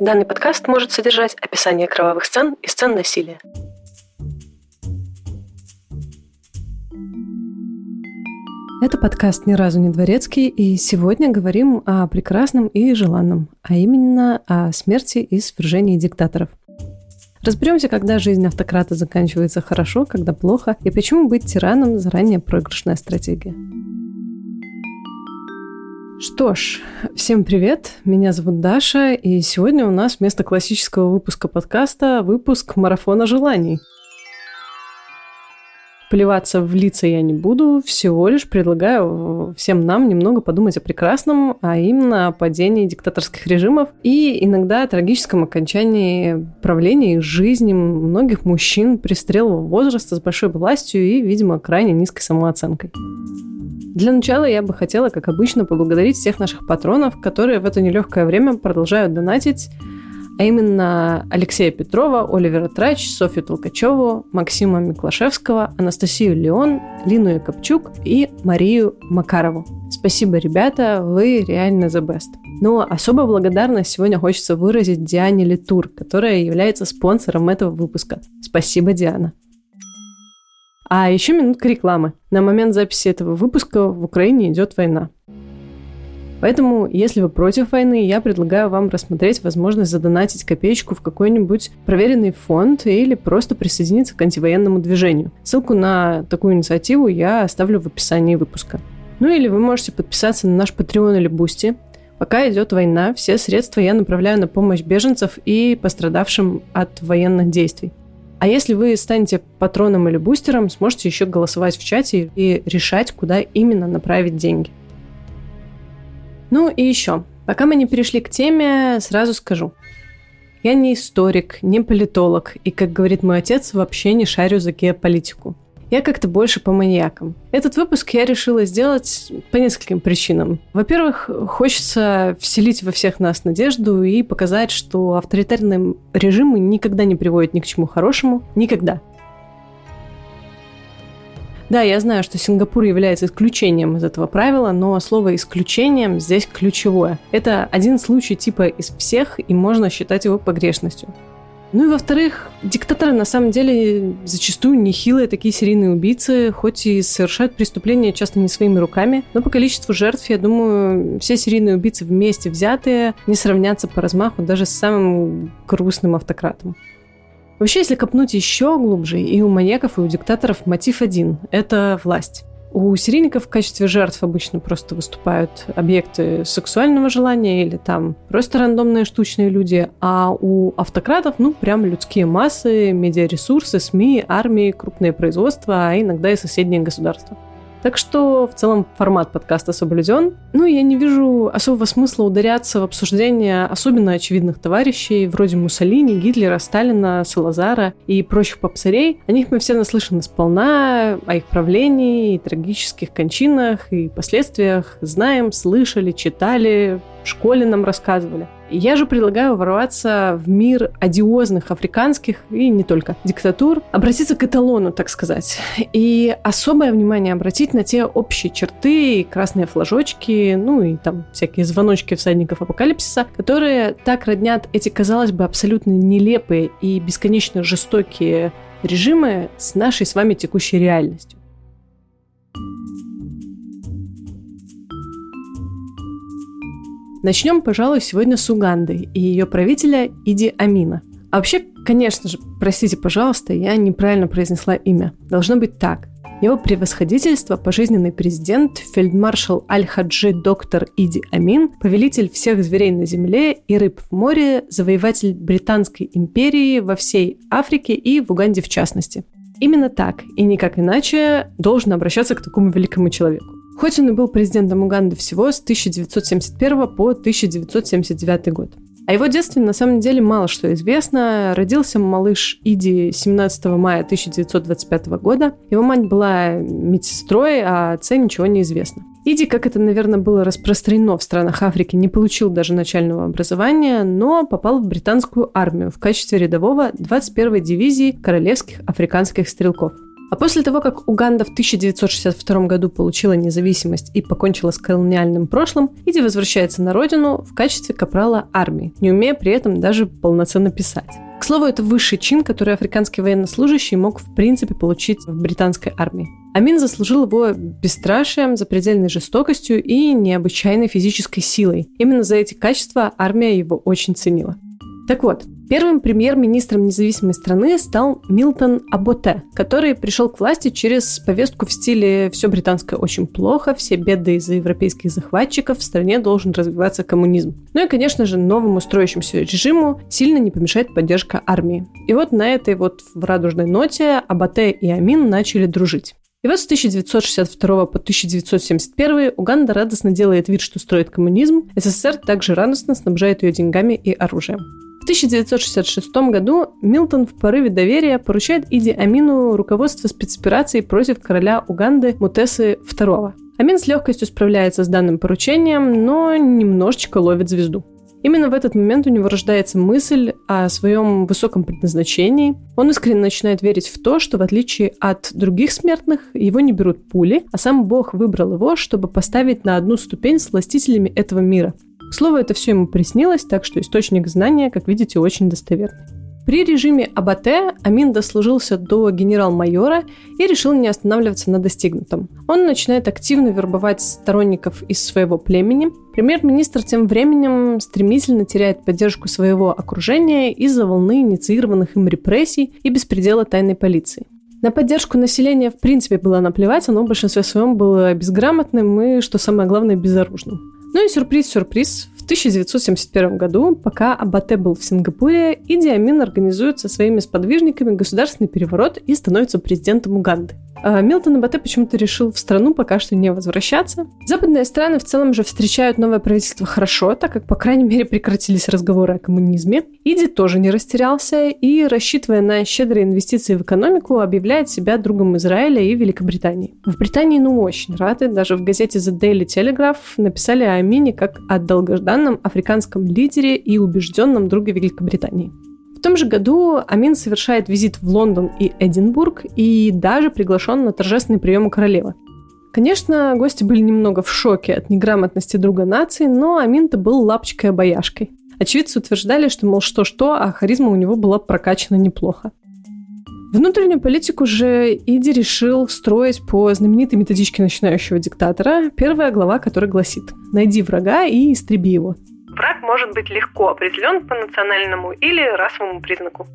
Данный подкаст может содержать описание кровавых сцен и сцен насилия. Это подкаст «Ни разу не дворецкий», и сегодня говорим о прекрасном и желанном, а именно о смерти и свержении диктаторов. Разберемся, когда жизнь автократа заканчивается хорошо, когда плохо, и почему быть тираном – заранее проигрышная стратегия. Что ж, всем привет, меня зовут Даша, и сегодня у нас вместо классического выпуска подкаста выпуск марафона желаний. Плеваться в лица я не буду, всего лишь предлагаю всем нам немного подумать о прекрасном, а именно о падении диктаторских режимов и иногда о трагическом окончании правления и жизни многих мужчин пристрелого возраста с большой властью и, видимо, крайне низкой самооценкой. Для начала я бы хотела, как обычно, поблагодарить всех наших патронов, которые в это нелегкое время продолжают донатить, а именно Алексея Петрова, Оливера Трач, Софью Толкачеву, Максима Миклашевского, Анастасию Леон, Лину Якобчук и Марию Макарову. Спасибо, ребята, вы реально the best. Но особо благодарность сегодня хочется выразить Диане Литур, которая является спонсором этого выпуска. Спасибо, Диана. А еще минутка рекламы. На момент записи этого выпуска в Украине идет война. Поэтому, если вы против войны, я предлагаю вам рассмотреть возможность задонатить копеечку в какой-нибудь проверенный фонд или просто присоединиться к антивоенному движению. Ссылку на такую инициативу я оставлю в описании выпуска. Ну или вы можете подписаться на наш Patreon или Boosty. Пока идет война, все средства я направляю на помощь беженцев и пострадавшим от военных действий. А если вы станете патроном или бустером, сможете еще голосовать в чате и решать, куда именно направить деньги. Ну и еще, пока мы не перешли к теме, сразу скажу. Я не историк, не политолог, и, как говорит мой отец, вообще не шарю за геополитику я как-то больше по маньякам. Этот выпуск я решила сделать по нескольким причинам. Во-первых, хочется вселить во всех нас надежду и показать, что авторитарные режимы никогда не приводят ни к чему хорошему. Никогда. Да, я знаю, что Сингапур является исключением из этого правила, но слово «исключением» здесь ключевое. Это один случай типа из всех, и можно считать его погрешностью. Ну и во-вторых, диктаторы на самом деле зачастую нехилые такие серийные убийцы, хоть и совершают преступления часто не своими руками, но по количеству жертв, я думаю, все серийные убийцы вместе взятые не сравнятся по размаху даже с самым грустным автократом. Вообще, если копнуть еще глубже, и у маньяков, и у диктаторов мотив один – это власть. У серийников в качестве жертв обычно просто выступают объекты сексуального желания или там просто рандомные штучные люди, а у автократов, ну, прям людские массы, медиаресурсы, СМИ, армии, крупные производства, а иногда и соседние государства. Так что в целом формат подкаста соблюден. Ну, я не вижу особого смысла ударяться в обсуждение особенно очевидных товарищей, вроде Муссолини, Гитлера, Сталина, Салазара и прочих попсарей. О них мы все наслышаны сполна, о их правлении и трагических кончинах и последствиях знаем, слышали, читали, в школе нам рассказывали. Я же предлагаю ворваться в мир одиозных африканских и не только диктатур, обратиться к эталону, так сказать, и особое внимание обратить на те общие черты, красные флажочки, ну и там всякие звоночки всадников апокалипсиса, которые так роднят эти, казалось бы, абсолютно нелепые и бесконечно жестокие режимы с нашей с вами текущей реальностью. Начнем, пожалуй, сегодня с Уганды и ее правителя Иди Амина. А вообще, конечно же, простите, пожалуйста, я неправильно произнесла имя. Должно быть так. Его превосходительство, пожизненный президент, фельдмаршал Аль-Хаджи доктор Иди Амин, повелитель всех зверей на земле и рыб в море, завоеватель Британской империи во всей Африке и в Уганде в частности. Именно так, и никак иначе, должен обращаться к такому великому человеку. Хоть он и был президентом Уганды всего с 1971 по 1979 год. О его детстве на самом деле мало что известно. Родился малыш Иди 17 мая 1925 года. Его мать была медсестрой, а отце ничего не известно. Иди, как это, наверное, было распространено в странах Африки, не получил даже начального образования, но попал в британскую армию в качестве рядового 21-й дивизии королевских африканских стрелков. А после того, как Уганда в 1962 году получила независимость и покончила с колониальным прошлым, Иди возвращается на родину в качестве капрала армии, не умея при этом даже полноценно писать. К слову, это высший чин, который африканский военнослужащий мог в принципе получить в британской армии. Амин заслужил его бесстрашием, запредельной жестокостью и необычайной физической силой. Именно за эти качества армия его очень ценила. Так вот, Первым премьер-министром независимой страны стал Милтон Аботе, который пришел к власти через повестку в стиле «все британское очень плохо, все беды из-за европейских захватчиков, в стране должен развиваться коммунизм». Ну и, конечно же, новому строящемуся режиму сильно не помешает поддержка армии. И вот на этой вот в радужной ноте Абате и Амин начали дружить. И вот с 1962 по 1971 Уганда радостно делает вид, что строит коммунизм, СССР также радостно снабжает ее деньгами и оружием. В 1966 году Милтон в порыве доверия поручает Иди Амину руководство спецоперацией против короля Уганды Мутесы II. Амин с легкостью справляется с данным поручением, но немножечко ловит звезду. Именно в этот момент у него рождается мысль о своем высоком предназначении. Он искренне начинает верить в то, что в отличие от других смертных, его не берут пули, а сам Бог выбрал его, чтобы поставить на одну ступень с властителями этого мира. К слову, это все ему приснилось, так что источник знания, как видите, очень достоверный. При режиме Абате Амин дослужился до генерал-майора и решил не останавливаться на достигнутом. Он начинает активно вербовать сторонников из своего племени. Премьер-министр тем временем стремительно теряет поддержку своего окружения из-за волны инициированных им репрессий и беспредела тайной полиции. На поддержку населения в принципе было наплевать, оно в большинстве своем было безграмотным и, что самое главное, безоружным. Ну и сюрприз-сюрприз, в 1971 году, пока Абате был в Сингапуре, Иди Амин организует со своими сподвижниками государственный переворот и становится президентом Уганды. А Милтон Абате почему-то решил в страну пока что не возвращаться. Западные страны в целом же встречают новое правительство хорошо, так как, по крайней мере, прекратились разговоры о коммунизме. Иди тоже не растерялся и, рассчитывая на щедрые инвестиции в экономику, объявляет себя другом Израиля и Великобритании. В Британии, ну, очень рады. Даже в газете The Daily Telegraph написали о Амине как о долгожданном африканском лидере и убежденном друге Великобритании. В том же году Амин совершает визит в Лондон и Эдинбург и даже приглашен на торжественный прием у королевы. Конечно, гости были немного в шоке от неграмотности друга нации, но Амин-то был лапочкой-обаяшкой. Очевидцы утверждали, что, мол, что-что, а харизма у него была прокачана неплохо. Внутреннюю политику же Иди решил строить по знаменитой методичке начинающего диктатора, первая глава которой гласит «Найди врага и истреби его». Враг может быть легко определен по национальному или расовому признаку.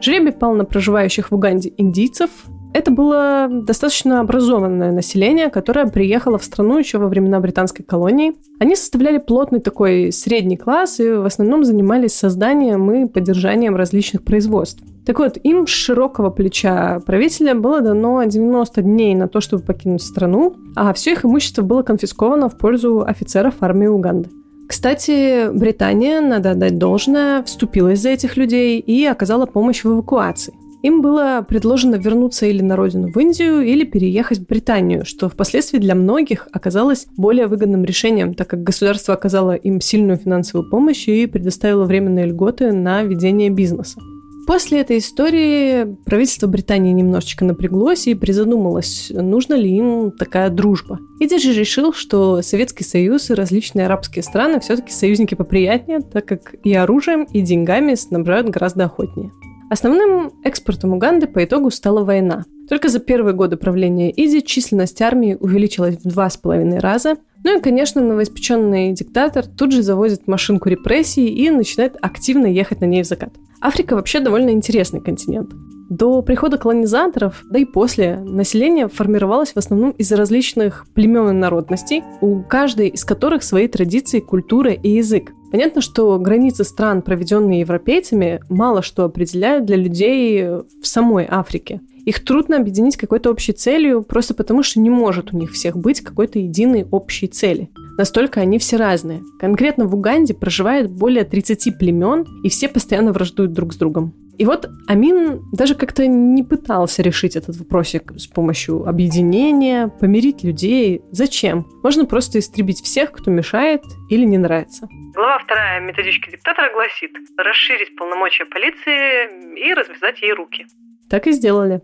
Жребий пал на проживающих в Уганде индийцев. Это было достаточно образованное население, которое приехало в страну еще во времена британской колонии. Они составляли плотный такой средний класс и в основном занимались созданием и поддержанием различных производств. Так вот, им с широкого плеча правителя было дано 90 дней на то, чтобы покинуть страну, а все их имущество было конфисковано в пользу офицеров армии Уганды. Кстати, Британия, надо отдать должное, вступилась за этих людей и оказала помощь в эвакуации. Им было предложено вернуться или на родину в Индию, или переехать в Британию, что впоследствии для многих оказалось более выгодным решением, так как государство оказало им сильную финансовую помощь и предоставило временные льготы на ведение бизнеса. После этой истории правительство Британии немножечко напряглось и призадумалось, нужна ли им такая дружба. И даже решил, что Советский Союз и различные арабские страны все-таки союзники поприятнее, так как и оружием, и деньгами снабжают гораздо охотнее. Основным экспортом Уганды по итогу стала война. Только за первые годы правления Изи численность армии увеличилась в два с половиной раза. Ну и, конечно, новоиспеченный диктатор тут же завозит машинку репрессий и начинает активно ехать на ней в закат. Африка вообще довольно интересный континент. До прихода колонизаторов, да и после, население формировалось в основном из различных племен и народностей, у каждой из которых свои традиции, культура и язык. Понятно, что границы стран, проведенные европейцами, мало что определяют для людей в самой Африке. Их трудно объединить какой-то общей целью, просто потому что не может у них всех быть какой-то единой общей цели. Настолько они все разные. Конкретно в Уганде проживает более 30 племен, и все постоянно враждуют друг с другом. И вот Амин даже как-то не пытался решить этот вопросик с помощью объединения, помирить людей. Зачем? Можно просто истребить всех, кто мешает или не нравится. Глава вторая методички диктатора гласит расширить полномочия полиции и развязать ей руки. Так и сделали.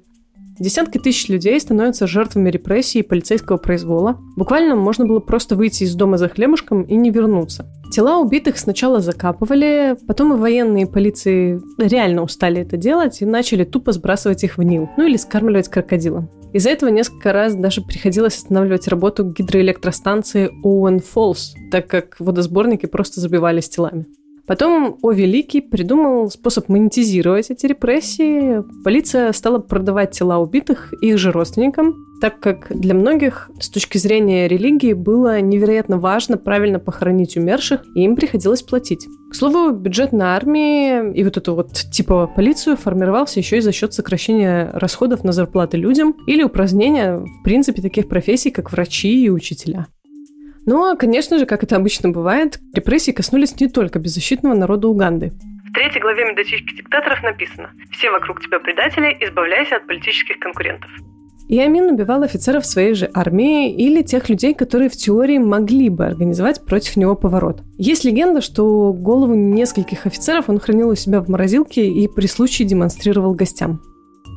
Десятки тысяч людей становятся жертвами репрессий и полицейского произвола. Буквально можно было просто выйти из дома за хлебушком и не вернуться. Тела убитых сначала закапывали, потом и военные и полиции реально устали это делать и начали тупо сбрасывать их в Нил, ну или скармливать крокодилам. Из-за этого несколько раз даже приходилось останавливать работу гидроэлектростанции Оуэн Фоллс, так как водосборники просто забивались телами. Потом О Великий придумал способ монетизировать эти репрессии. Полиция стала продавать тела убитых их же родственникам, так как для многих с точки зрения религии было невероятно важно правильно похоронить умерших, и им приходилось платить. К слову, бюджет на армии и вот эту вот типовую полицию формировался еще и за счет сокращения расходов на зарплаты людям или упразднения, в принципе, таких профессий, как врачи и учителя. Ну а, конечно же, как это обычно бывает, репрессии коснулись не только беззащитного народа Уганды. В третьей главе методички диктаторов написано «Все вокруг тебя предатели, избавляйся от политических конкурентов». И Амин убивал офицеров своей же армии или тех людей, которые в теории могли бы организовать против него поворот. Есть легенда, что голову нескольких офицеров он хранил у себя в морозилке и при случае демонстрировал гостям.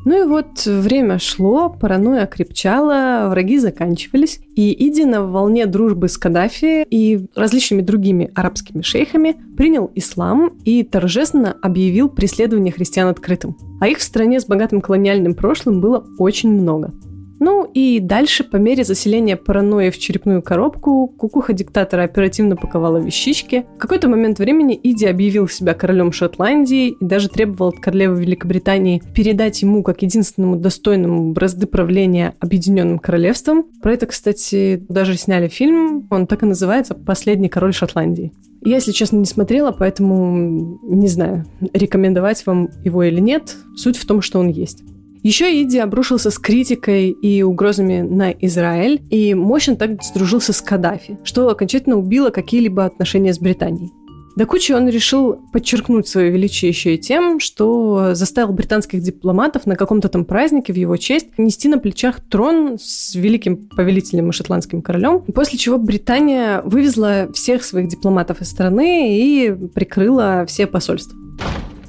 Ну и вот время шло, паранойя крепчала, враги заканчивались, и Иди на волне дружбы с Каддафи и различными другими арабскими шейхами принял ислам и торжественно объявил преследование христиан открытым. А их в стране с богатым колониальным прошлым было очень много. Ну и дальше, по мере заселения паранойи в черепную коробку, кукуха диктатора оперативно паковала вещички. В какой-то момент времени Иди объявил себя королем Шотландии и даже требовал от королевы Великобритании передать ему как единственному достойному бразды правления Объединенным Королевством. Про это, кстати, даже сняли фильм. Он так и называется «Последний король Шотландии». Я, если честно, не смотрела, поэтому не знаю, рекомендовать вам его или нет. Суть в том, что он есть. Еще Иди обрушился с критикой и угрозами на Израиль и мощно так сдружился с Каддафи, что окончательно убило какие-либо отношения с Британией. До кучи он решил подчеркнуть свое величие еще и тем, что заставил британских дипломатов на каком-то там празднике в его честь нести на плечах трон с великим повелителем и шотландским королем, после чего Британия вывезла всех своих дипломатов из страны и прикрыла все посольства.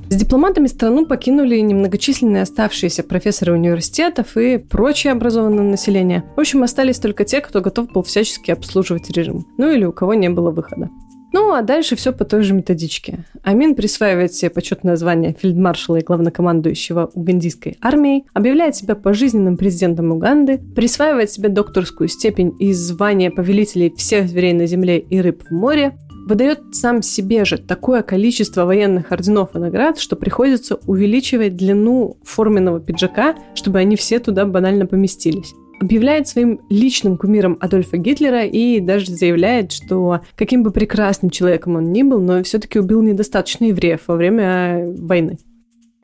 С дипломатами страну покинули немногочисленные оставшиеся профессоры университетов и прочее образованное население. В общем, остались только те, кто готов был всячески обслуживать режим. Ну или у кого не было выхода. Ну, а дальше все по той же методичке. Амин присваивает себе почетное звание фельдмаршала и главнокомандующего угандийской армией, объявляет себя пожизненным президентом Уганды, присваивает себе докторскую степень и звание повелителей всех зверей на земле и рыб в море, выдает сам себе же такое количество военных орденов и наград, что приходится увеличивать длину форменного пиджака, чтобы они все туда банально поместились объявляет своим личным кумиром Адольфа Гитлера и даже заявляет, что каким бы прекрасным человеком он ни был, но все-таки убил недостаточно евреев во время войны.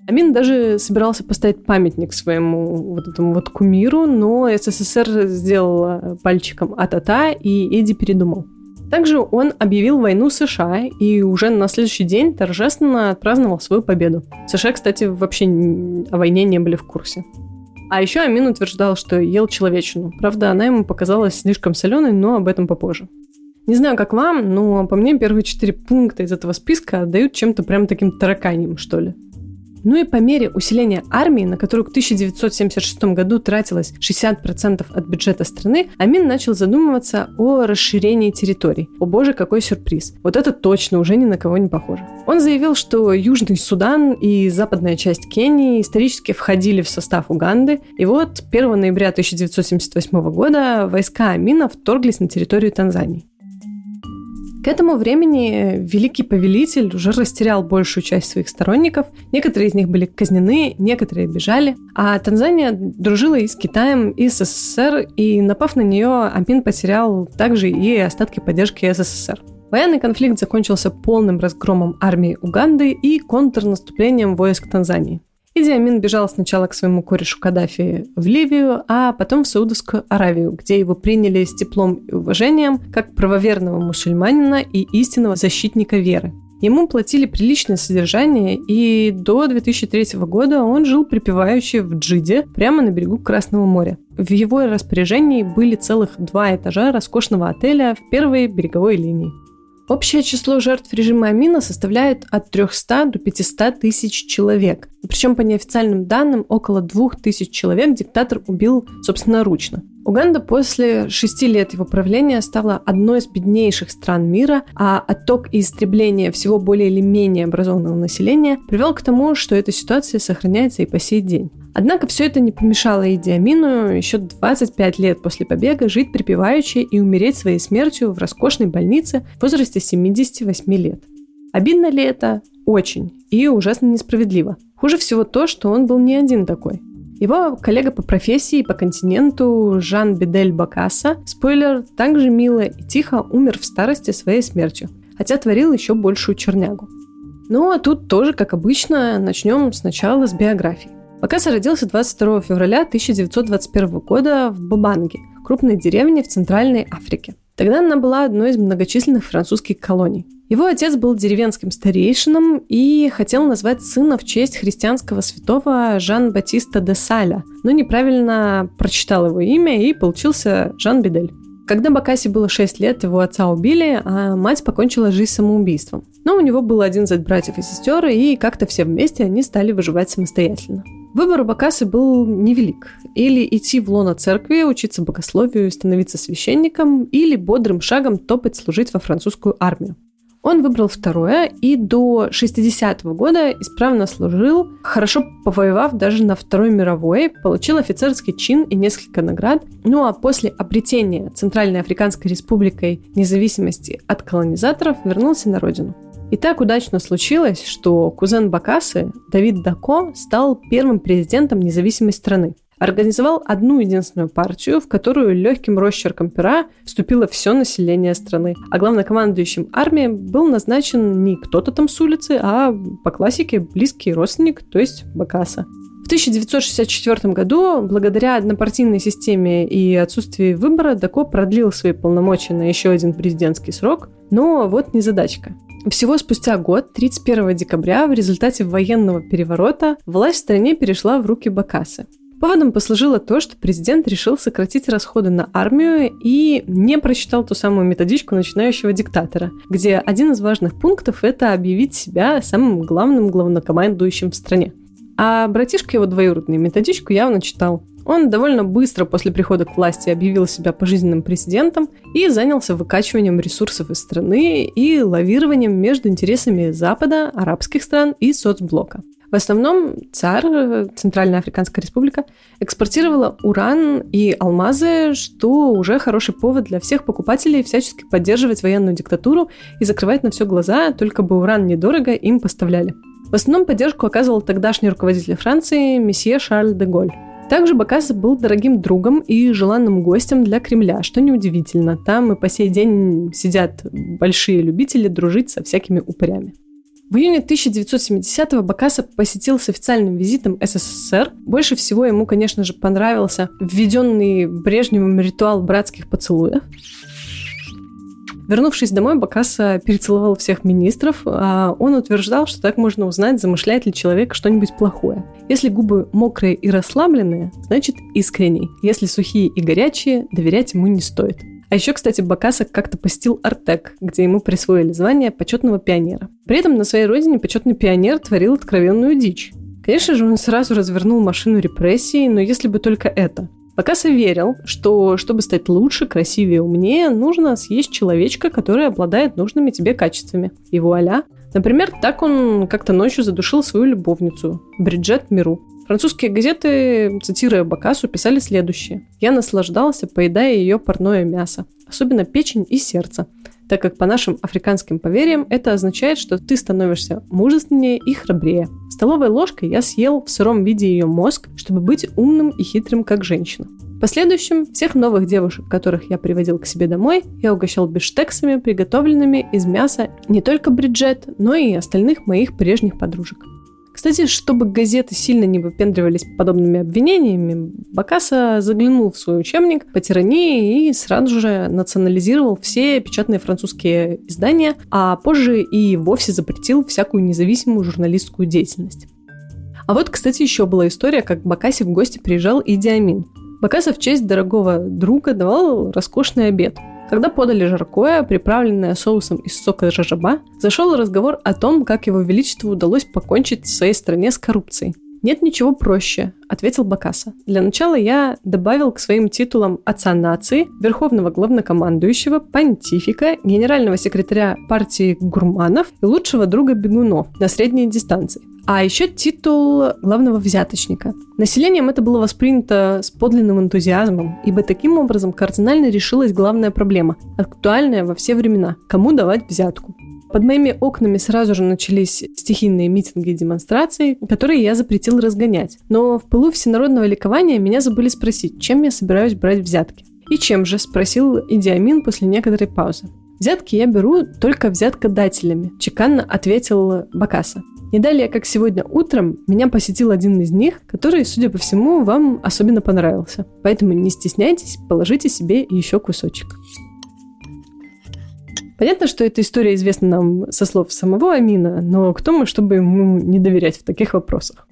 Амин даже собирался поставить памятник своему вот этому вот кумиру, но СССР сделал пальчиком а-та-та, и Эдди передумал. Также он объявил войну США и уже на следующий день торжественно отпраздновал свою победу. США, кстати, вообще о войне не были в курсе. А еще Амин утверждал, что ел человечину. Правда, она ему показалась слишком соленой, но об этом попозже. Не знаю, как вам, но по мне первые четыре пункта из этого списка дают чем-то прям таким тараканьем, что ли. Ну и по мере усиления армии, на которую к 1976 году тратилось 60% от бюджета страны, Амин начал задумываться о расширении территорий. О боже, какой сюрприз. Вот это точно уже ни на кого не похоже. Он заявил, что Южный Судан и западная часть Кении исторически входили в состав Уганды, и вот 1 ноября 1978 года войска Амина вторглись на территорию Танзании. К этому времени великий повелитель уже растерял большую часть своих сторонников. Некоторые из них были казнены, некоторые бежали. А Танзания дружила и с Китаем, и с СССР, и напав на нее, Амин потерял также и остатки поддержки СССР. Военный конфликт закончился полным разгромом армии Уганды и контрнаступлением войск Танзании. Иди Амин бежал сначала к своему корешу Каддафи в Ливию, а потом в Саудовскую Аравию, где его приняли с теплом и уважением как правоверного мусульманина и истинного защитника веры. Ему платили приличное содержание, и до 2003 года он жил припеваючи в Джиде, прямо на берегу Красного моря. В его распоряжении были целых два этажа роскошного отеля в первой береговой линии. Общее число жертв режима Амина составляет от 300 до 500 тысяч человек. Причем, по неофициальным данным, около 2000 человек диктатор убил собственноручно. Уганда после шести лет его правления стала одной из беднейших стран мира, а отток и истребление всего более или менее образованного населения привел к тому, что эта ситуация сохраняется и по сей день. Однако все это не помешало Иди Амину еще 25 лет после побега жить припеваючи и умереть своей смертью в роскошной больнице в возрасте 78 лет. Обидно ли это? Очень. И ужасно несправедливо. Хуже всего то, что он был не один такой. Его коллега по профессии и по континенту Жан Бедель Бакаса, спойлер, также мило и тихо умер в старости своей смертью, хотя творил еще большую чернягу. Ну а тут тоже, как обычно, начнем сначала с биографии. Бакаса родился 22 февраля 1921 года в Бабанге, крупной деревне в Центральной Африке. Тогда она была одной из многочисленных французских колоний. Его отец был деревенским старейшином и хотел назвать сына в честь христианского святого Жан-Батиста де Саля, но неправильно прочитал его имя и получился Жан Бидель. Когда Бакаси было 6 лет, его отца убили, а мать покончила жизнь самоубийством. Но у него был один зять братьев и сестер, и как-то все вместе они стали выживать самостоятельно. Выбор у Бакасы был невелик. Или идти в лоно церкви, учиться богословию становиться священником, или бодрым шагом топать служить во французскую армию. Он выбрал второе и до 60-го года исправно служил, хорошо повоевав даже на Второй мировой, получил офицерский чин и несколько наград. Ну а после обретения Центральной Африканской Республикой независимости от колонизаторов вернулся на родину. И так удачно случилось, что кузен Бакасы, Давид Дако, стал первым президентом независимой страны. Организовал одну единственную партию, в которую легким росчерком пера вступило все население страны. А главнокомандующим армии был назначен не кто-то там с улицы, а по классике близкий родственник, то есть Бакаса. В 1964 году, благодаря однопартийной системе и отсутствию выбора, Дако продлил свои полномочия на еще один президентский срок. Но вот незадачка. Всего спустя год, 31 декабря, в результате военного переворота, власть в стране перешла в руки Бакасы. Поводом послужило то, что президент решил сократить расходы на армию и не прочитал ту самую методичку начинающего диктатора, где один из важных пунктов – это объявить себя самым главным главнокомандующим в стране. А братишка его двоюродный методичку явно читал. Он довольно быстро после прихода к власти объявил себя пожизненным президентом и занялся выкачиванием ресурсов из страны и лавированием между интересами Запада, арабских стран и соцблока. В основном ЦАР, Центральная Африканская Республика, экспортировала уран и алмазы, что уже хороший повод для всех покупателей всячески поддерживать военную диктатуру и закрывать на все глаза, только бы уран недорого им поставляли. В основном поддержку оказывал тогдашний руководитель Франции месье Шарль де Голь. Также Бакаса был дорогим другом и желанным гостем для Кремля, что неудивительно. Там и по сей день сидят большие любители дружить со всякими упырями. В июне 1970-го Бакаса посетил с официальным визитом СССР. Больше всего ему, конечно же, понравился введенный Брежневым ритуал братских поцелуев. Вернувшись домой, Бакаса перецеловал всех министров, а он утверждал, что так можно узнать, замышляет ли человек что-нибудь плохое. Если губы мокрые и расслабленные, значит искренний. Если сухие и горячие, доверять ему не стоит. А еще, кстати, Бакаса как-то посетил Артек, где ему присвоили звание почетного пионера. При этом на своей родине почетный пионер творил откровенную дичь. Конечно же, он сразу развернул машину репрессий, но если бы только это. Бакаса верил, что чтобы стать лучше, красивее, умнее, нужно съесть человечка, который обладает нужными тебе качествами. И вуаля! Например, так он как-то ночью задушил свою любовницу, Бриджет Миру. Французские газеты, цитируя Бакасу, писали следующее. «Я наслаждался, поедая ее парное мясо, особенно печень и сердце, так как по нашим африканским поверьям это означает, что ты становишься мужественнее и храбрее. Столовой ложкой я съел в сыром виде ее мозг, чтобы быть умным и хитрым, как женщина. В последующем всех новых девушек, которых я приводил к себе домой, я угощал биштексами, приготовленными из мяса не только Бриджет, но и остальных моих прежних подружек. Кстати, чтобы газеты сильно не выпендривались подобными обвинениями, Бакаса заглянул в свой учебник по тирании и сразу же национализировал все печатные французские издания, а позже и вовсе запретил всякую независимую журналистскую деятельность. А вот, кстати, еще была история, как Бакаси в гости приезжал Иди Амин. Бакаса в честь дорогого друга давал роскошный обед – Когда подали жаркое, приправленное соусом из сока жажаба, зашел разговор о том, как его величеству удалось покончить в своей стране с коррупцией. «Нет ничего проще», — ответил Бакаса. «Для начала я добавил к своим титулам отца нации, верховного главнокомандующего, понтифика, генерального секретаря партии гурманов и лучшего друга бегунов на средней дистанции. А еще титул главного взяточника. Населением это было воспринято с подлинным энтузиазмом, ибо таким образом кардинально решилась главная проблема, актуальная во все времена – кому давать взятку. Под моими окнами сразу же начались стихийные митинги и демонстрации, которые я запретил разгонять. Но в пылу всенародного ликования меня забыли спросить, чем я собираюсь брать взятки. «И чем же?» – спросил Идиамин после некоторой паузы. «Взятки я беру только взяткодателями», – чеканно ответил Бакаса. Не далее, как сегодня утром, меня посетил один из них, который, судя по всему, вам особенно понравился. Поэтому не стесняйтесь, положите себе еще кусочек. Понятно, что эта история известна нам со слов самого Амина, но кто мы, чтобы ему не доверять в таких вопросах?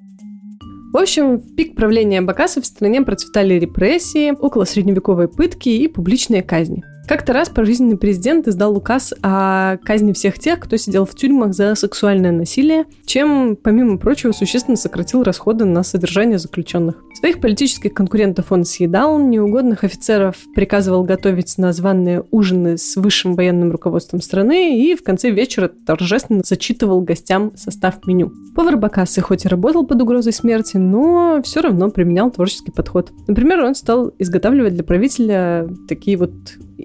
В общем, в пик правления Бакаса в стране процветали репрессии, около средневековой пытки и публичные казни. Как-то раз пожизненный президент издал указ о казни всех тех, кто сидел в тюрьмах за сексуальное насилие, чем, помимо прочего, существенно сократил расходы на содержание заключенных. Своих политических конкурентов он съедал, неугодных офицеров приказывал готовить названные ужины с высшим военным руководством страны и в конце вечера торжественно зачитывал гостям состав меню. Повар Бакасы хоть и работал под угрозой смерти, но все равно применял творческий подход. Например, он стал изготавливать для правителя такие вот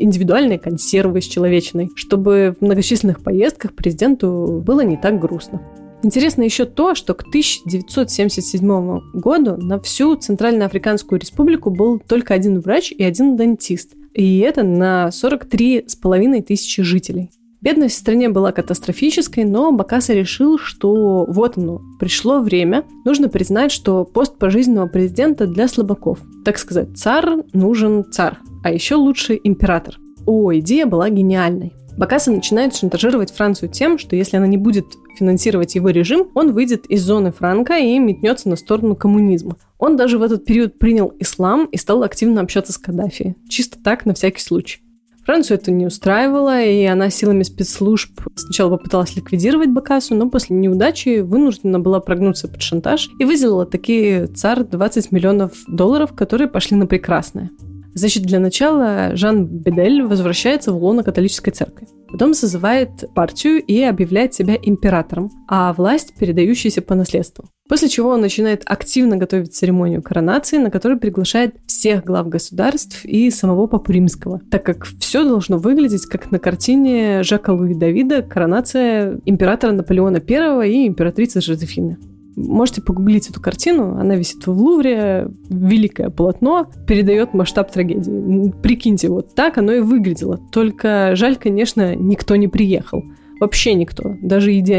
индивидуальные консервы с человечиной, чтобы в многочисленных поездках президенту было не так грустно. Интересно еще то, что к 1977 году на всю Центральноафриканскую республику был только один врач и один дантист. И это на 43 с половиной тысячи жителей. Бедность в стране была катастрофической, но Бакаса решил, что вот оно, пришло время, нужно признать, что пост пожизненного президента для слабаков. Так сказать, царь нужен царь, а еще лучше император. О, идея была гениальной. Бакаса начинает шантажировать Францию тем, что если она не будет финансировать его режим, он выйдет из зоны Франка и метнется на сторону коммунизма. Он даже в этот период принял ислам и стал активно общаться с Каддафи. Чисто так, на всякий случай. Францию это не устраивало, и она силами спецслужб сначала попыталась ликвидировать Бакасу, но после неудачи вынуждена была прогнуться под шантаж и выделила такие царь 20 миллионов долларов, которые пошли на прекрасное. Значит, для начала Жан Бедель возвращается в лоно католической церкви. Потом созывает партию и объявляет себя императором, а власть передающаяся по наследству. После чего он начинает активно готовить церемонию коронации, на которую приглашает всех глав государств и самого Папу Римского, так как все должно выглядеть как на картине Жака Луи Давида «Коронация императора Наполеона I и императрицы Жозефины». Можете погуглить эту картину, она висит в Лувре, великое полотно, передает масштаб трагедии. Прикиньте, вот так оно и выглядело. Только жаль, конечно, никто не приехал. Вообще никто, даже Иди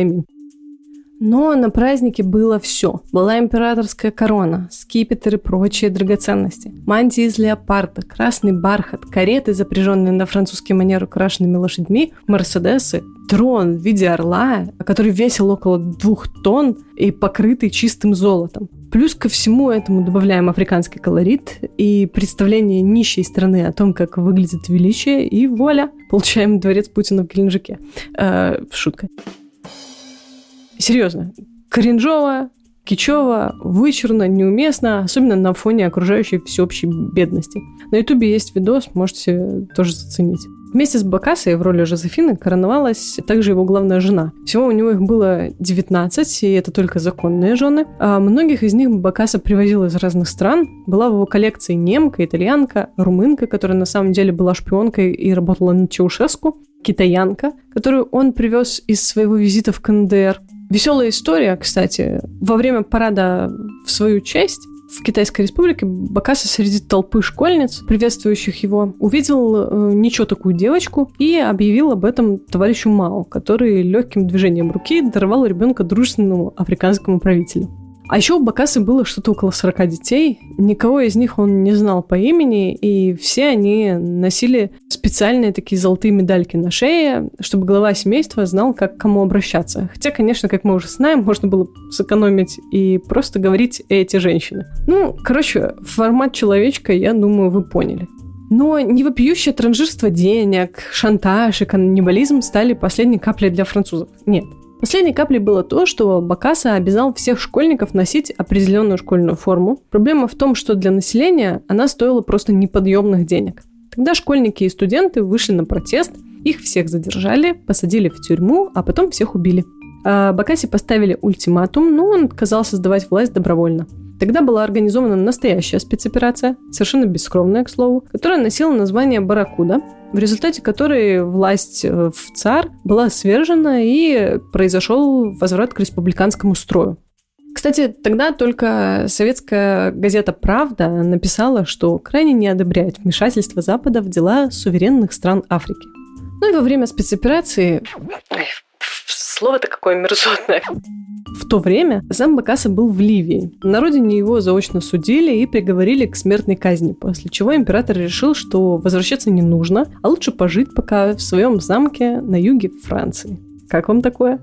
Но на празднике было все. Была императорская корона, скипетр и прочие драгоценности, мантии из леопарда, красный бархат, кареты, запряженные на французский манер украшенными лошадьми, мерседесы, трон в виде орла, который весил около двух тонн и покрытый чистым золотом. Плюс ко всему этому добавляем африканский колорит и представление нищей страны о том, как выглядит величие, и вуаля, получаем дворец Путина в Геленджике. Э, шутка. Серьезно, кринжово, кичево, вычурно, неуместно, особенно на фоне окружающей всеобщей бедности. На ютубе есть видос, можете тоже заценить. Вместе с Бакасой в роли Жозефины короновалась также его главная жена. Всего у него их было 19, и это только законные жены. А многих из них Бакаса привозил из разных стран. Была в его коллекции немка, итальянка, румынка, которая на самом деле была шпионкой и работала на Чаушеску, китаянка, которую он привез из своего визита в КНДР. Веселая история, кстати. Во время парада в свою честь в Китайской республике Бакаса среди толпы школьниц, приветствующих его, увидел э, ничего такую девочку и объявил об этом товарищу Мао, который легким движением руки даровал ребенка дружественному африканскому правителю. А еще у Бакасы было что-то около 40 детей. Никого из них он не знал по имени, и все они носили специальные такие золотые медальки на шее, чтобы глава семейства знал, как к кому обращаться. Хотя, конечно, как мы уже знаем, можно было сэкономить и просто говорить эти женщины. Ну, короче, формат человечка, я думаю, вы поняли. Но невопиющее транжирство денег, шантаж и каннибализм стали последней каплей для французов. Нет. Последней каплей было то, что Бакаса обязал всех школьников носить определенную школьную форму. Проблема в том, что для населения она стоила просто неподъемных денег. Тогда школьники и студенты вышли на протест, их всех задержали, посадили в тюрьму, а потом всех убили. А поставили ультиматум, но он отказался сдавать власть добровольно. Тогда была организована настоящая спецоперация, совершенно бескромная, к слову, которая носила название «Баракуда», в результате которой власть э, в ЦАР была свержена и произошел возврат к республиканскому строю. Кстати, тогда только советская газета «Правда» написала, что крайне не одобряет вмешательство Запада в дела суверенных стран Африки. Ну и во время спецоперации... Ой, слово-то какое мерзотное. В то время сам Бакаса был в Ливии. На родине его заочно судили и приговорили к смертной казни, после чего император решил, что возвращаться не нужно, а лучше пожить пока в своем замке на юге Франции. Как вам такое?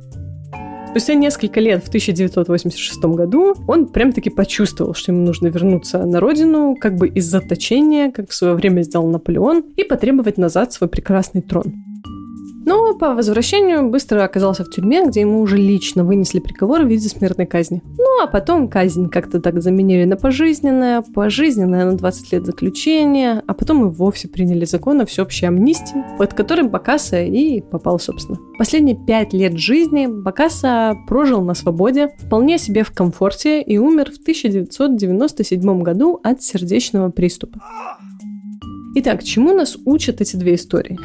Спустя несколько лет, в 1986 году, он прям-таки почувствовал, что ему нужно вернуться на родину, как бы из заточения, как в свое время сделал Наполеон, и потребовать назад свой прекрасный трон. Но по возвращению быстро оказался в тюрьме, где ему уже лично вынесли приговор в виде смертной казни. Ну а потом казнь как-то так заменили на пожизненное, пожизненное на 20 лет заключения, а потом и вовсе приняли закон о всеобщей амнистии, под которым Бакаса и попал, собственно. Последние пять лет жизни Бакаса прожил на свободе, вполне себе в комфорте и умер в 1997 году от сердечного приступа. Итак, чему нас учат эти две истории?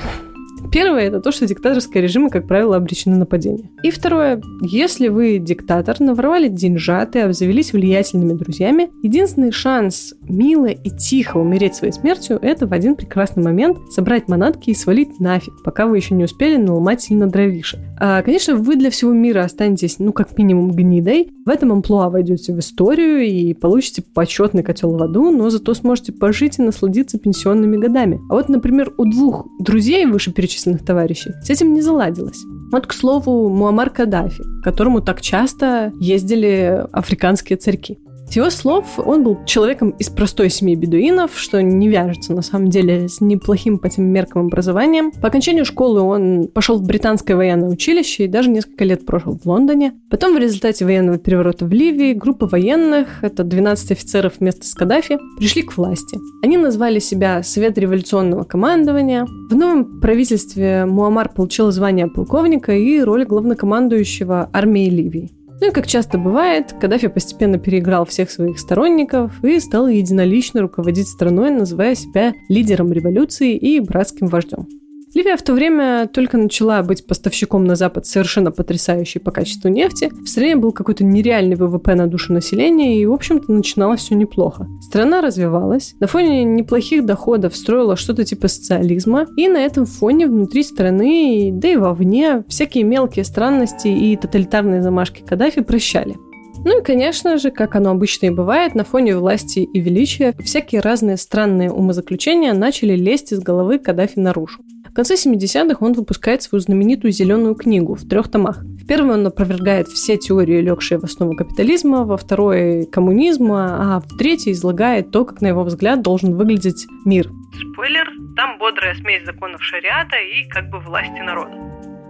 Первое – это то, что диктаторские режимы, как правило, обречены на падение. И второе – если вы диктатор, наворовали деньжаты, обзавелись влиятельными друзьями, единственный шанс мило и тихо умереть своей смертью – это в один прекрасный момент собрать манатки и свалить нафиг, пока вы еще не успели наломать сильно дровишек. А, конечно, вы для всего мира останетесь, ну, как минимум, гнидой. В этом амплуа войдете в историю и получите почетный котел в аду, но зато сможете пожить и насладиться пенсионными годами. А вот, например, у двух друзей вышеперечисленных многочисленных товарищей. С этим не заладилось. Вот, к слову, Муаммар Каддафи, к которому так часто ездили африканские царьки. С его слов, он был человеком из простой семьи бедуинов, что не вяжется на самом деле с неплохим по тем меркам образованием. По окончанию школы он пошел в британское военное училище и даже несколько лет прожил в Лондоне. Потом в результате военного переворота в Ливии группа военных, это 12 офицеров вместе с Каддафи, пришли к власти. Они назвали себя Совет революционного командования. В новом правительстве Муаммар получил звание полковника и роль главнокомандующего армией Ливии. Ну и как часто бывает, Каддафи постепенно переиграл всех своих сторонников и стал единолично руководить страной, называя себя лидером революции и братским вождем. Ливия в то время только начала быть поставщиком на Запад совершенно потрясающей по качеству нефти. В стране был какой-то нереальный ВВП на душу населения, и, в общем-то, начиналось все неплохо. Страна развивалась, на фоне неплохих доходов строила что-то типа социализма, и на этом фоне внутри страны, да и вовне, всякие мелкие странности и тоталитарные замашки Каддафи прощали. Ну и, конечно же, как оно обычно и бывает, на фоне власти и величия всякие разные странные умозаключения начали лезть из головы Каддафи наружу конце 70-х он выпускает свою знаменитую «Зеленую книгу» в трех томах. В первом он опровергает все теории, легшие в основу капитализма, во второй – коммунизма, а в третьей излагает то, как, на его взгляд, должен выглядеть мир. Спойлер, там бодрая смесь законов шариата и как бы власти народа.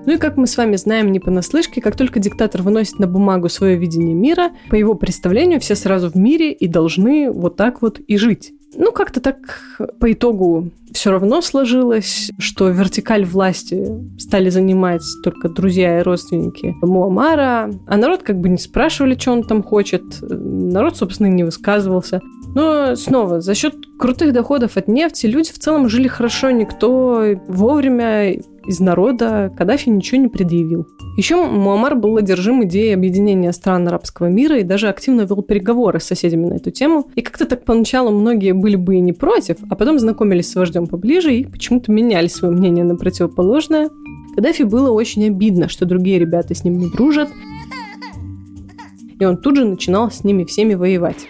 Ну и как мы с вами знаем не понаслышке, как только диктатор выносит на бумагу свое видение мира, по его представлению все сразу в мире и должны вот так вот и жить. Ну, как-то так по итогу все равно сложилось, что вертикаль власти стали занимать только друзья и родственники Муамара, а народ как бы не спрашивали, что он там хочет, народ, собственно, не высказывался. Но снова, за счет крутых доходов от нефти люди в целом жили хорошо, никто вовремя из народа Каддафи ничего не предъявил. Еще Муаммар был одержим идеей объединения стран арабского мира и даже активно вел переговоры с соседями на эту тему. И как-то так поначалу многие были бы и не против, а потом знакомились с вождем поближе и почему-то меняли свое мнение на противоположное. Каддафи было очень обидно, что другие ребята с ним не дружат, и он тут же начинал с ними всеми воевать.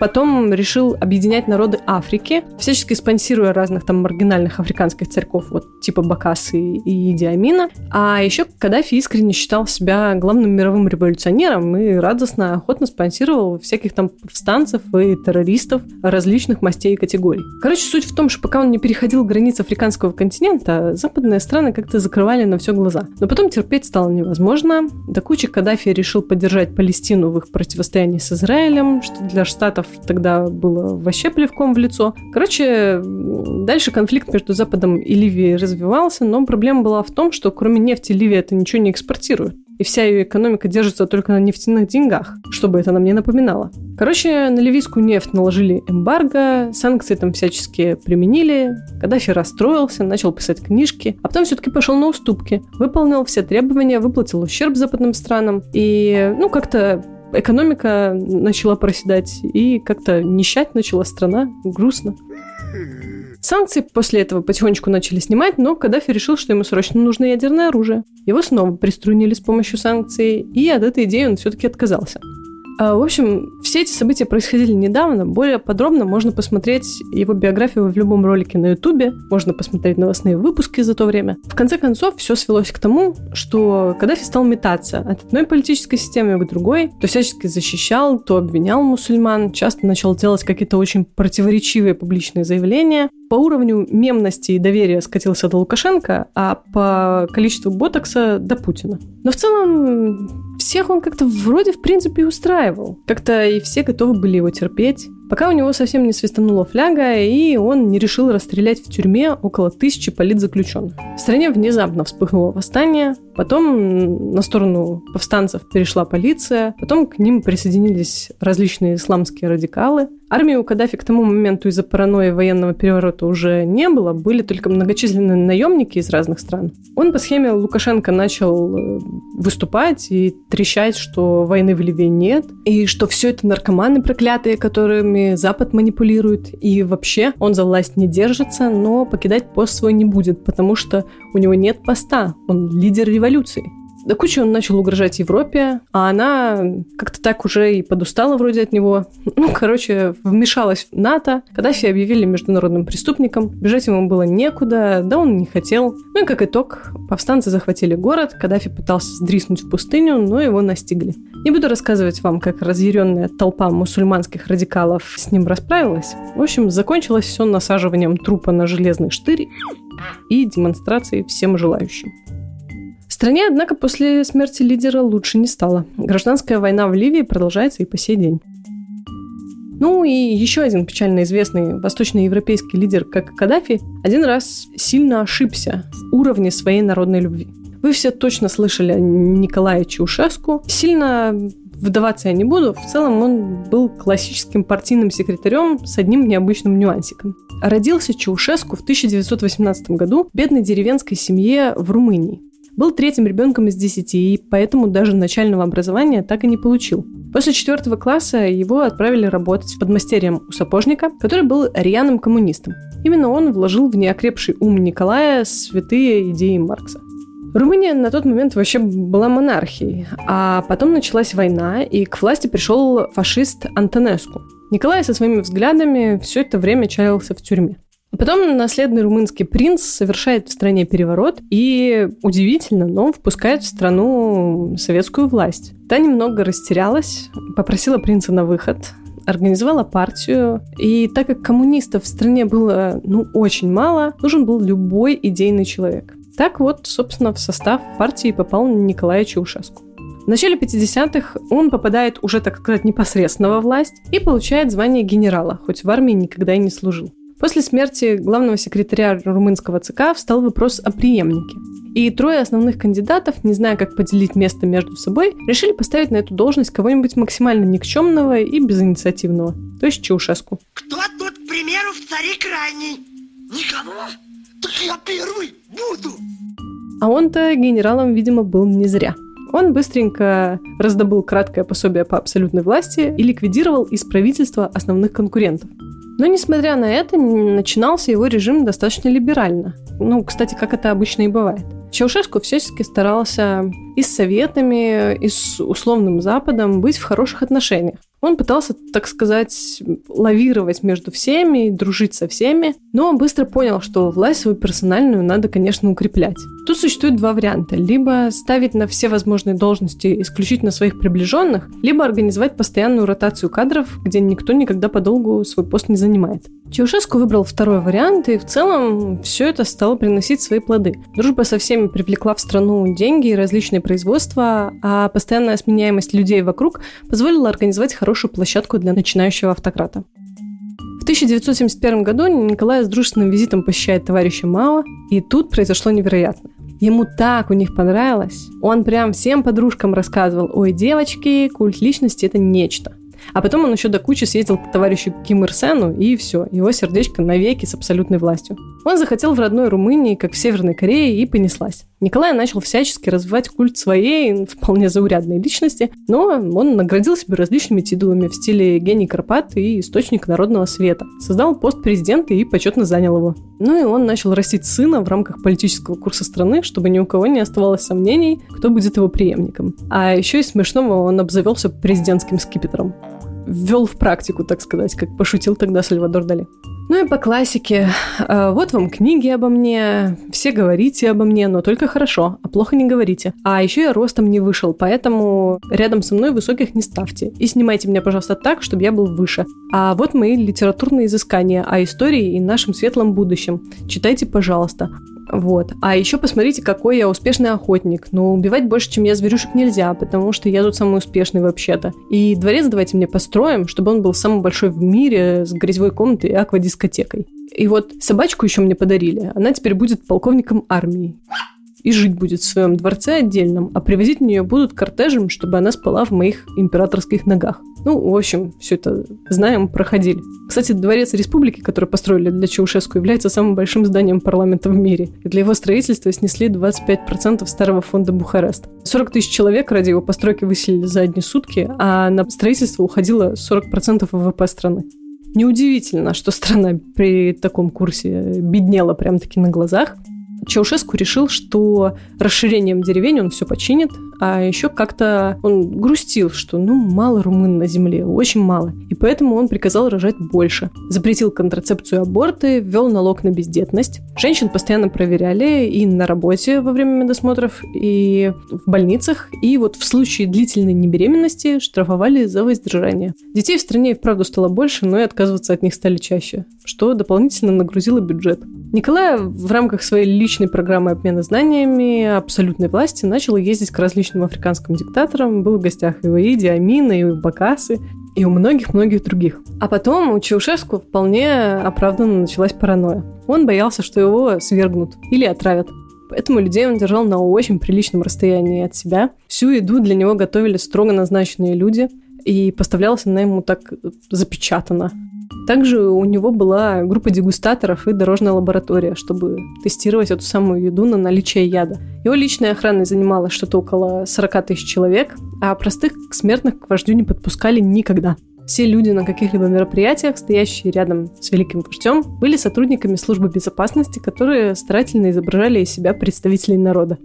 Потом решил объединять народы Африки, всячески спонсируя разных там маргинальных африканских царьков, вот типа Бакасы и Диамина. А еще Каддафи искренне считал себя главным мировым революционером и радостно, охотно спонсировал всяких там повстанцев и террористов различных мастей и категорий. Короче, суть в том, что пока он не переходил границ африканского континента, западные страны как-то закрывали на все глаза. Но потом терпеть стало невозможно. До кучи Каддафи решил поддержать Палестину в их противостоянии с Израилем, что для Штатов тогда было вообще плевком в лицо. Короче, дальше конфликт между Западом и Ливией развивался, но проблема была в том, что кроме нефти Ливия это ничего не экспортирует и вся ее экономика держится только на нефтяных деньгах, чтобы это нам не напоминало. Короче, на ливийскую нефть наложили эмбарго, санкции там всячески применили, Каддафи расстроился, начал писать книжки, а потом все-таки пошел на уступки, выполнил все требования, выплатил ущерб западным странам и, ну, как-то экономика начала проседать, и как-то нищать начала страна, грустно. Санкции после этого потихонечку начали снимать, но Каддафи решил, что ему срочно нужно ядерное оружие. Его снова приструнили с помощью санкций, и от этой идеи он все-таки отказался. А, в общем, все эти события происходили недавно. Более подробно можно посмотреть его биографию в любом ролике на Ютубе. Можно посмотреть новостные выпуски за то время. В конце концов, все свелось к тому, что Каддафи стал метаться от одной политической системы к другой, то всячески защищал, то обвинял мусульман, часто начал делать какие-то очень противоречивые публичные заявления. По уровню мемности и доверия скатился до Лукашенко, а по количеству ботокса до Путина. Но в целом всех он как-то вроде в принципе устраивал. Как-то и все готовы были его терпеть. Пока у него совсем не свистанула фляга, и он не решил расстрелять в тюрьме около тысячи политзаключенных. В стране внезапно вспыхнуло восстание, потом на сторону повстанцев перешла полиция, потом к ним присоединились различные исламские радикалы. Армии у Каддафи к тому моменту из-за паранойи военного переворота уже не было, были только многочисленные наемники из разных стран. Он по схеме Лукашенко начал э, выступать и трещать, что войны в Ливии нет, и что все это наркоманы проклятые, которыми которыми Запад манипулирует, и вообще он за власть не держится, но покидать пост свой не будет, потому что у него нет поста, он лидер революции. До кучи он начал угрожать Европе, а она как-то так уже и подустала вроде от него. Ну, короче, вмешалась в НАТО. Каддафи объявили международным преступником. Бежать ему было некуда, да он не хотел. Ну и как итог, повстанцы захватили город, Каддафи пытался сдриснуть в пустыню, но его настигли. Не буду рассказывать вам, как разъяренная толпа мусульманских радикалов с ним расправилась. В общем, закончилось все насаживанием трупа на железный штырь и демонстрацией всем желающим. Стране, однако, после смерти лидера лучше не стало. Гражданская война в Ливии продолжается и по сей день. Ну и еще один печально известный восточноевропейский лидер, как Каддафи, один раз сильно ошибся в уровне своей народной любви. Вы все точно слышали о Николае Чаушеску. Сильно вдаваться я не буду. В целом он был классическим партийным секретарем с одним необычным нюансиком. Родился Чаушеску в 1918 году в бедной деревенской семье в Румынии. Был третьим ребенком из десяти, и поэтому даже начального образования так и не получил. После четвертого класса его отправили работать подмастерьем у сапожника, который был рьяным коммунистом. Именно он вложил в неокрепший ум Николая святые идеи Маркса. Румыния на тот момент вообще была монархией, а потом началась война, и к власти пришел фашист Антонеску. Николай со своими взглядами все это время чаялся в тюрьме. Потом наследный румынский принц совершает в стране переворот и, удивительно, но впускает в страну советскую власть. Та немного растерялась, попросила принца на выход, организовала партию. И так как коммунистов в стране было, ну, очень мало, нужен был любой идейный человек. Так вот, собственно, в состав партии попал Николай Чаушеску. В начале 50-х он попадает уже, так сказать, непосредственно во власть и получает звание генерала, хоть в армии никогда и не служил. После смерти главного секретаря румынского ЦК встал вопрос о преемнике. И трое основных кандидатов, не зная, как поделить место между собой, решили поставить на эту должность кого-нибудь максимально никчемного и безинициативного, то есть Чаушеску. Кто тут, к примеру, в царе крайний? Никого? Так я первый буду! А он-то генералом, видимо, был не зря. Он быстренько раздобыл краткое пособие по абсолютной власти и ликвидировал из правительства основных конкурентов. Но, несмотря на это, начинался его режим достаточно либерально. Ну, кстати, как это обычно и бывает. Чаушеску всячески старался и с советами, и с условным Западом быть в хороших отношениях. Он пытался, так сказать, лавировать между всеми, дружить со всеми, но он быстро понял, что власть свою персональную надо, конечно, укреплять. Тут существует два варианта. Либо ставить на все возможные должности исключительно своих приближенных, либо организовать постоянную ротацию кадров, где никто никогда подолгу свой пост не занимает. Чаушеску выбрал второй вариант, и в целом все это стало приносить свои плоды. Дружба со всеми привлекла в страну деньги и различные производства, а постоянная сменяемость людей вокруг позволила организовать хорошую площадку для начинающего автократа. В 1971 году Николай с дружественным визитом посещает товарища Мао, и тут произошло невероятное. Ему так у них понравилось. Он прям всем подружкам рассказывал, ой, девочки, культ личности – это нечто. А потом он еще до кучи съездил к товарищу Ким Ир Сену, и все, его сердечко навеки с абсолютной властью. Он захотел в родной Румынии, как в Северной Корее, и понеслась. Николай начал всячески развивать культ своей, вполне заурядной личности, но он наградил себя различными титулами в стиле гений Карпат и источник народного света. Создал пост президента и почетно занял его. Ну и он начал растить сына в рамках политического курса страны, чтобы ни у кого не оставалось сомнений, кто будет его преемником. А еще из смешного он обзавелся президентским скипетром ввел в практику, так сказать, как пошутил тогда Сальвадор Дали. Ну и по классике. Э, вот вам книги обо мне, все говорите обо мне, но только хорошо, а плохо не говорите. А еще я ростом не вышел, поэтому рядом со мной высоких не ставьте. И снимайте меня, пожалуйста, так, чтобы я был выше. А вот мои литературные изыскания о истории и нашем светлом будущем. Читайте, пожалуйста. Вот. А еще посмотрите, какой я успешный охотник. Но убивать больше, чем я зверюшек нельзя, потому что я тут самый успешный вообще-то. И дворец давайте мне построим, чтобы он был самый большой в мире с грязевой комнатой и аквадискотекой. И вот собачку еще мне подарили. Она теперь будет полковником армии и жить будет в своем дворце отдельном, а привозить мне ее будут кортежем, чтобы она спала в моих императорских ногах. Ну, в общем, все это знаем, проходили. Кстати, Дворец Республики, который построили для Чаушеску, является самым большим зданием парламента в мире. И для его строительства снесли 25% старого фонда Бухарест. 40 тысяч человек ради его постройки выселили за одни сутки, а на строительство уходило 40% ВВП страны. Неудивительно, что страна при таком курсе беднела прям-таки на глазах. Чаушеску решил, что расширением деревень он все починит, а еще как-то он грустил, что ну мало румын на земле, очень мало. И поэтому он приказал рожать больше. Запретил контрацепцию аборты, ввел налог на бездетность. Женщин постоянно проверяли и на работе во время медосмотров, и в больницах, и вот в случае длительной небеременности штрафовали за воздержание. Детей в стране и вправду стало больше, но и отказываться от них стали чаще, что дополнительно нагрузило бюджет. Николай в рамках своей личной программы обмена знаниями абсолютной власти начал ездить к различным африканским диктаторам, был в гостях и у Иди Амина, и у Бакасы, и у многих-многих других. А потом у Чаушеску вполне оправданно началась паранойя. Он боялся, что его свергнут или отравят. Поэтому людей он держал на очень приличном расстоянии от себя. Всю еду для него готовили строго назначенные люди, и поставлялась она ему так запечатана. Также у него была группа дегустаторов и дорожная лаборатория, чтобы тестировать эту самую еду на наличие яда. Его личной охраной занималось что-то около 40 тысяч человек, а простых смертных к вождю не подпускали никогда. Все люди на каких-либо мероприятиях, стоящие рядом с великим вождем, были сотрудниками службы безопасности, которые старательно изображали из себя представителей народа.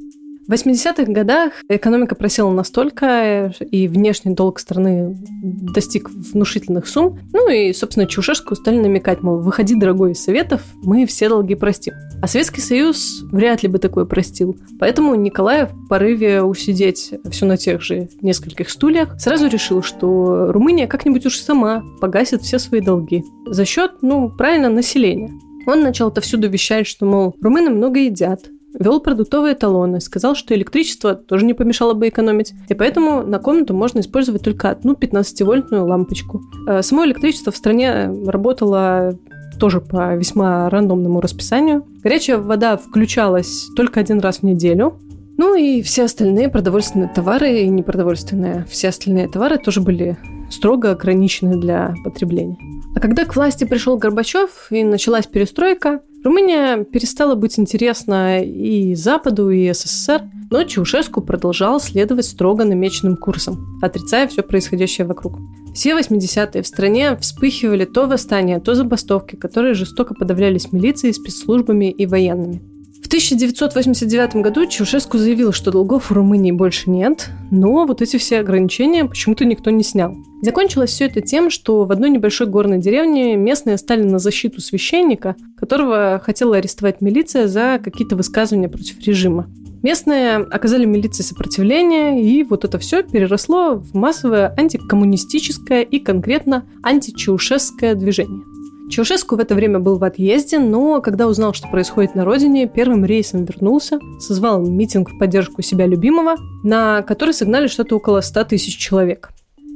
В 80-х годах экономика просела настолько, и внешний долг страны достиг внушительных сумм. Ну и, собственно, Чаушеску стали намекать, мол, выходи, дорогой, из Советов, мы все долги простим. А Советский Союз вряд ли бы такое простил. Поэтому Николай в порыве усидеть все на тех же нескольких стульях сразу решил, что Румыния как-нибудь уж сама погасит все свои долги. За счет, ну, правильно, населения. Он начал отовсюду вещать, что, мол, румыны много едят, вел продуктовые талоны, сказал, что электричество тоже не помешало бы экономить, и поэтому на комнату можно использовать только одну 15-вольтную лампочку. Э, само электричество в стране работало тоже по весьма рандомному расписанию. Горячая вода включалась только один раз в неделю, ну и все остальные продовольственные товары и непродовольственные, все остальные товары тоже были строго ограничены для потребления. А когда к власти пришел Горбачев и началась перестройка, Румыния перестала быть интересна и Западу, и СССР, но Чаушеску продолжал следовать строго намеченным курсом, отрицая все происходящее вокруг. Все 80-е в стране вспыхивали то восстания, то забастовки, которые жестоко подавлялись милицией, спецслужбами и военными. В 1989 году Чаушеску заявил, что долгов у Румынии больше нет, но вот эти все ограничения почему-то никто не снял. Закончилось все это тем, что в одной небольшой горной деревне местные стали на защиту священника, которого хотела арестовать милиция за какие-то высказывания против режима. Местные оказали милиции сопротивление, и вот это все переросло в массовое антикоммунистическое и конкретно античаушесское движение. Чаушеску в это время был в отъезде, но когда узнал, что происходит на родине, первым рейсом вернулся, созвал митинг в поддержку себя любимого, на который согнали что-то около 100 тысяч человек.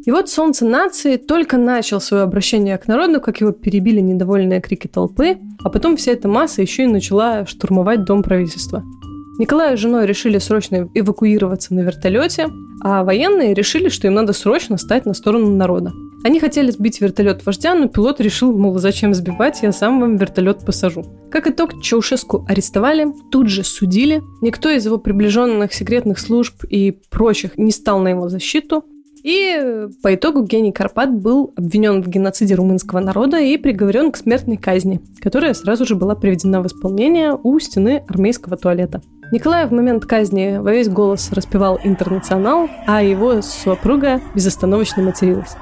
И вот «Солнце нации» только начал свое обращение к народу, как его перебили недовольные крики толпы, а потом вся эта масса еще и начала штурмовать дом правительства. Николай с женой решили срочно эвакуироваться на вертолете, а военные решили, что им надо срочно стать на сторону народа. Они хотели сбить вертолет вождя, но пилот решил, мол, зачем сбивать, я сам вам вертолет посажу. Как итог, Чаушеску арестовали, тут же судили. Никто из его приближенных секретных служб и прочих не стал на его защиту. И по итогу Гений Карпат был обвинен в геноциде румынского народа и приговорен к смертной казни, которая сразу же была приведена в исполнение у стены армейского туалета. Николай в момент казни во весь голос распевал «Интернационал», а его супруга безостановочно материлась.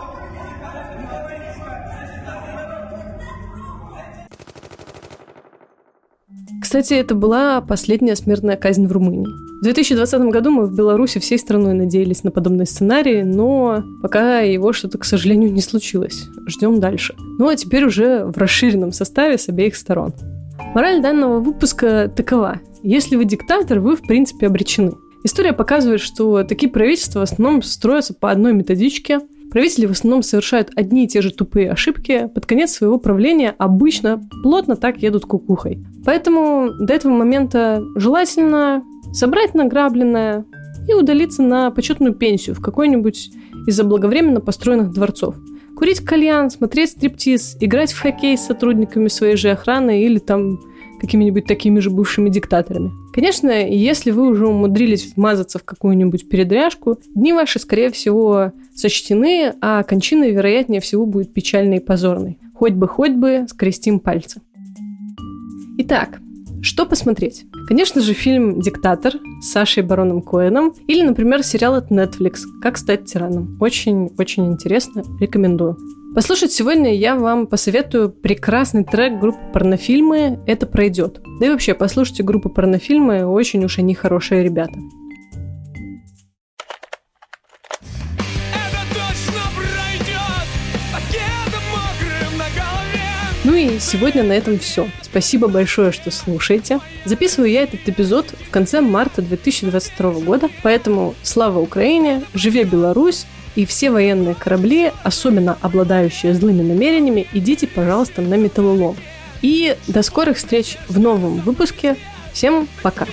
Кстати, это была последняя смертная казнь в Румынии. В 2020 году мы в Беларуси всей страной надеялись на подобный сценарий, но пока его что-то, к сожалению, не случилось. Ждем дальше. Ну а теперь уже в расширенном составе с обеих сторон. Мораль данного выпуска такова. Если вы диктатор, вы в принципе обречены. История показывает, что такие правительства в основном строятся по одной методичке – Правители в основном совершают одни и те же тупые ошибки. Под конец своего правления обычно плотно так едут кукухой. Поэтому до этого момента желательно собрать награбленное и удалиться на почетную пенсию в какой-нибудь из заблаговременно построенных дворцов. Курить кальян, смотреть стриптиз, играть в хоккей с сотрудниками своей же охраны или там какими-нибудь такими же бывшими диктаторами. Конечно, если вы уже умудрились вмазаться в какую-нибудь передряжку, дни ваши, скорее всего, сочтены, а кончина, вероятнее всего, будет печальной и позорной. Хоть бы, хоть бы, скрестим пальцы. Итак, что посмотреть? Конечно же, фильм «Диктатор» с Сашей Бароном Коэном или, например, сериал от Netflix «Как стать тираном». Очень-очень интересно, рекомендую. Послушать сегодня я вам посоветую прекрасный трек группы «Порнофильмы» «Это пройдет». Да и вообще, послушайте группу «Порнофильмы», очень уж они хорошие ребята. И сегодня на этом все. Спасибо большое, что слушаете. Записываю я этот эпизод в конце марта 2022 года, поэтому слава Украине, живе Беларусь, и все военные корабли, особенно обладающие злыми намерениями, идите, пожалуйста, на металлолом. И до скорых встреч в новом выпуске. Всем пока!